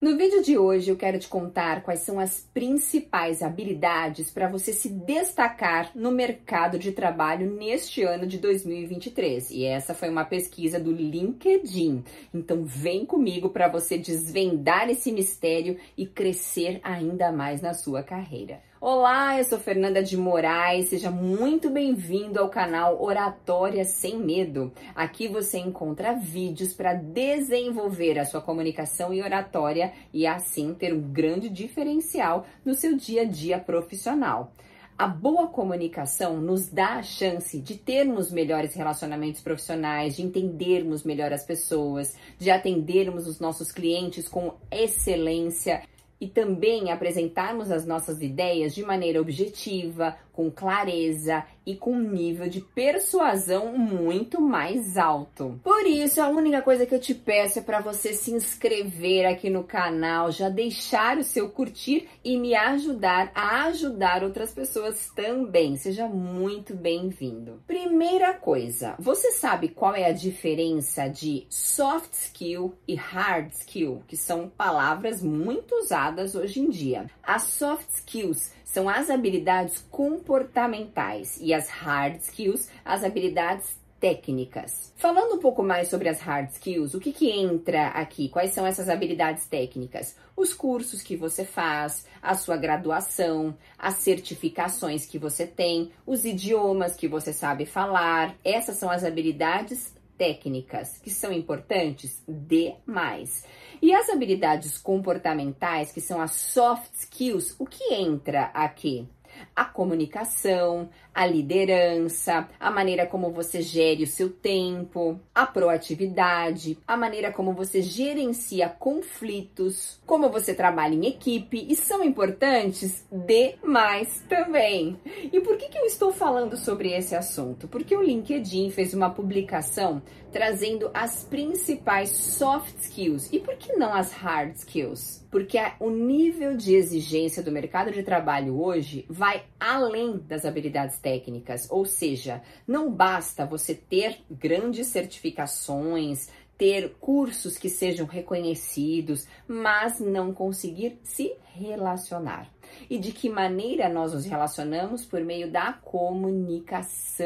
No vídeo de hoje eu quero te contar quais são as principais habilidades para você se destacar no mercado de trabalho neste ano de 2023. E essa foi uma pesquisa do LinkedIn. Então vem comigo para você desvendar esse mistério e crescer ainda mais na sua carreira. Olá, eu sou Fernanda de Moraes, seja muito bem-vindo ao canal Oratória Sem Medo. Aqui você encontra vídeos para desenvolver a sua comunicação e oratória e assim ter um grande diferencial no seu dia a dia profissional. A boa comunicação nos dá a chance de termos melhores relacionamentos profissionais, de entendermos melhor as pessoas, de atendermos os nossos clientes com excelência e também apresentarmos as nossas ideias de maneira objetiva, com clareza e com um nível de persuasão muito mais alto. Por isso, a única coisa que eu te peço é para você se inscrever aqui no canal, já deixar o seu curtir e me ajudar a ajudar outras pessoas também. Seja muito bem-vindo. Primeira coisa, você sabe qual é a diferença de soft skill e hard skill, que são palavras muito usadas hoje em dia. As soft skills são as habilidades comportamentais e as hard skills, as habilidades técnicas. Falando um pouco mais sobre as hard skills, o que, que entra aqui? Quais são essas habilidades técnicas? Os cursos que você faz, a sua graduação, as certificações que você tem, os idiomas que você sabe falar. Essas são as habilidades técnicas que são importantes demais. E as habilidades comportamentais, que são as soft skills, o que entra aqui? A comunicação, a liderança, a maneira como você gere o seu tempo, a proatividade, a maneira como você gerencia conflitos, como você trabalha em equipe e são importantes demais também. E por que, que eu estou falando sobre esse assunto? Porque o LinkedIn fez uma publicação trazendo as principais soft skills e por que não as hard skills? Porque o nível de exigência do mercado de trabalho hoje vai além das habilidades técnicas, ou seja, não basta você ter grandes certificações, ter cursos que sejam reconhecidos, mas não conseguir se relacionar. E de que maneira nós nos relacionamos? Por meio da comunicação.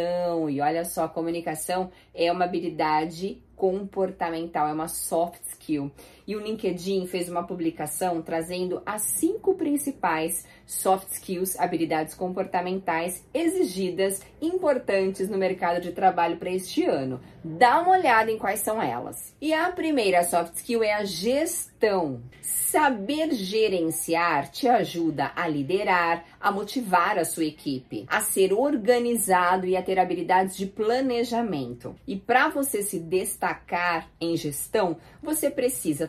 E olha só, comunicação é uma habilidade comportamental, é uma soft skill. E o LinkedIn fez uma publicação trazendo as cinco principais soft skills, habilidades comportamentais exigidas, importantes no mercado de trabalho para este ano. Dá uma olhada em quais são elas. E a primeira soft skill é a gestão. Saber gerenciar te ajuda a liderar, a motivar a sua equipe, a ser organizado e a ter habilidades de planejamento. E para você se destacar em gestão, você precisa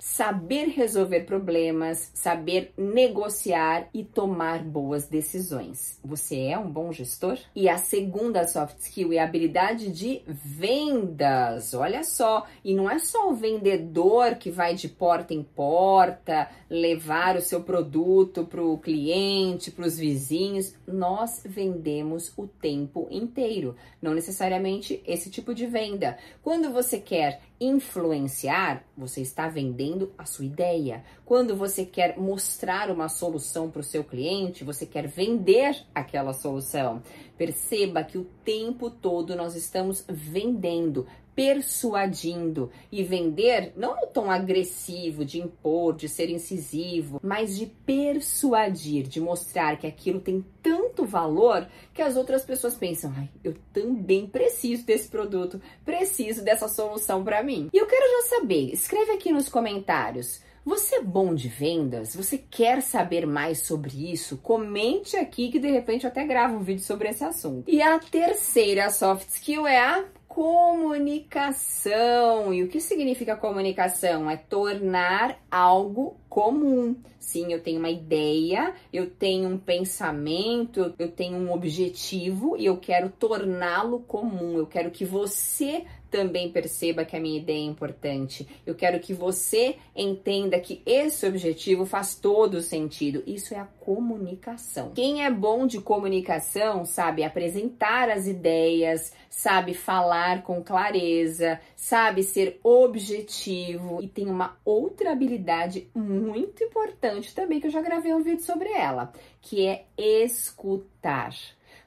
saber resolver problemas, saber negociar e tomar boas decisões. Você é um bom gestor? E a segunda soft skill é a habilidade de vendas. Olha só, e não é só o vendedor que vai de porta em porta levar o seu produto para o cliente, para os vizinhos. Nós vendemos o tempo inteiro, não necessariamente esse tipo de venda. Quando você quer influenciar, você está vendendo a sua ideia. Quando você quer mostrar uma solução para o seu cliente, você quer vender aquela solução. Perceba que o tempo todo nós estamos vendendo, persuadindo e vender não no tom agressivo de impor, de ser incisivo, mas de persuadir, de mostrar que aquilo tem tanto valor que as outras pessoas pensam: ai, eu também preciso desse produto, preciso dessa solução para mim. E eu quero já saber, escreve aqui nos comentários. Você é bom de vendas? Você quer saber mais sobre isso? Comente aqui que de repente eu até gravo um vídeo sobre esse assunto. E a terceira soft skill é a comunicação. E o que significa comunicação? É tornar algo comum. Sim, eu tenho uma ideia, eu tenho um pensamento, eu tenho um objetivo e eu quero torná-lo comum. Eu quero que você também perceba que a minha ideia é importante. Eu quero que você entenda que esse objetivo faz todo sentido. Isso é a comunicação. Quem é bom de comunicação sabe apresentar as ideias, sabe falar com clareza, sabe ser objetivo e tem uma outra habilidade muito importante também que eu já gravei um vídeo sobre ela, que é escutar.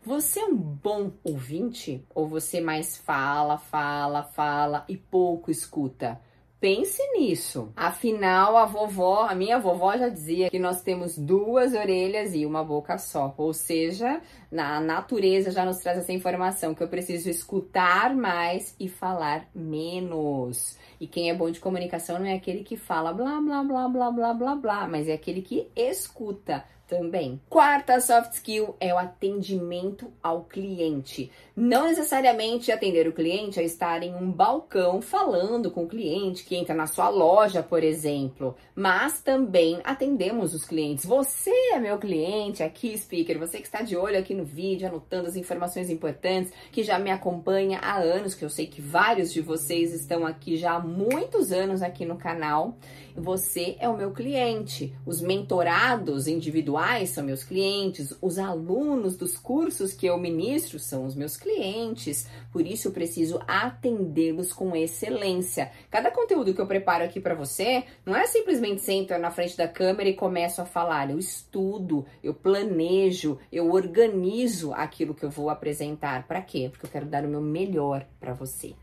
Você é um bom ouvinte ou você mais fala, fala, fala e pouco escuta? Pense nisso. Afinal, a vovó, a minha vovó já dizia que nós temos duas orelhas e uma boca só. Ou seja, na natureza já nos traz essa informação que eu preciso escutar mais e falar menos. E quem é bom de comunicação não é aquele que fala blá blá blá blá blá blá blá, mas é aquele que escuta também. Quarta soft skill é o atendimento ao cliente. Não necessariamente atender o cliente é estar em um balcão falando com o cliente que entra na sua loja, por exemplo, mas também atendemos os clientes. Você é meu cliente aqui, speaker, você que está de olho aqui no vídeo, anotando as informações importantes, que já me acompanha há anos, que eu sei que vários de vocês estão aqui já há muitos anos aqui no canal. Você é o meu cliente. Os mentorados individuais são meus clientes, os alunos dos cursos que eu ministro são os meus clientes. Por isso eu preciso atendê-los com excelência. Cada conteúdo que eu preparo aqui para você não é simplesmente sento na frente da câmera e começo a falar. Eu estudo, eu planejo, eu organizo aquilo que eu vou apresentar. Para quê? Porque eu quero dar o meu melhor para você.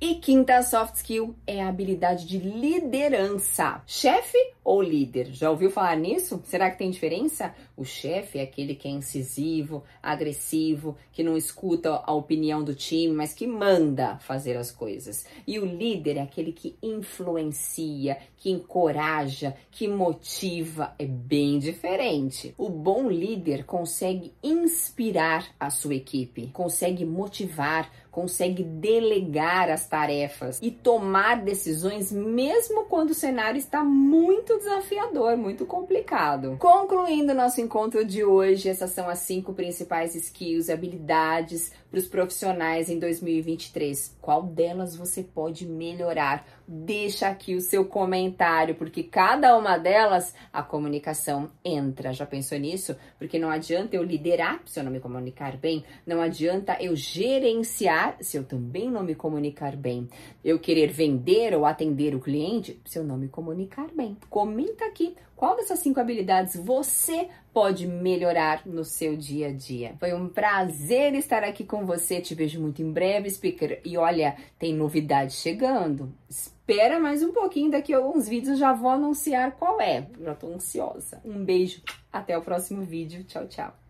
E quinta soft skill é a habilidade de liderança. Chefe ou líder? Já ouviu falar nisso? Será que tem diferença? O chefe é aquele que é incisivo, agressivo, que não escuta a opinião do time, mas que manda fazer as coisas. E o líder é aquele que influencia, que encoraja, que motiva. É bem diferente. O bom líder consegue inspirar a sua equipe, consegue motivar, consegue delegar as tarefas e tomar decisões mesmo quando o cenário está muito desafiador, muito complicado. Concluindo nosso encontro de hoje, essas são as cinco principais skills, habilidades para os profissionais em 2023. Qual delas você pode melhorar? Deixa aqui o seu comentário, porque cada uma delas a comunicação entra. Já pensou nisso? Porque não adianta eu liderar se eu não me comunicar bem, não adianta eu gerenciar se eu também não me comunicar bem, eu querer vender ou atender o cliente se eu não me comunicar bem. Comenta aqui qual dessas cinco habilidades você pode melhorar no seu dia a dia? Foi um prazer estar aqui com você. Te vejo muito em breve, speaker. E olha, tem novidade chegando. Espera mais um pouquinho, daqui a alguns vídeos já vou anunciar qual é. Já tô ansiosa. Um beijo, até o próximo vídeo. Tchau, tchau.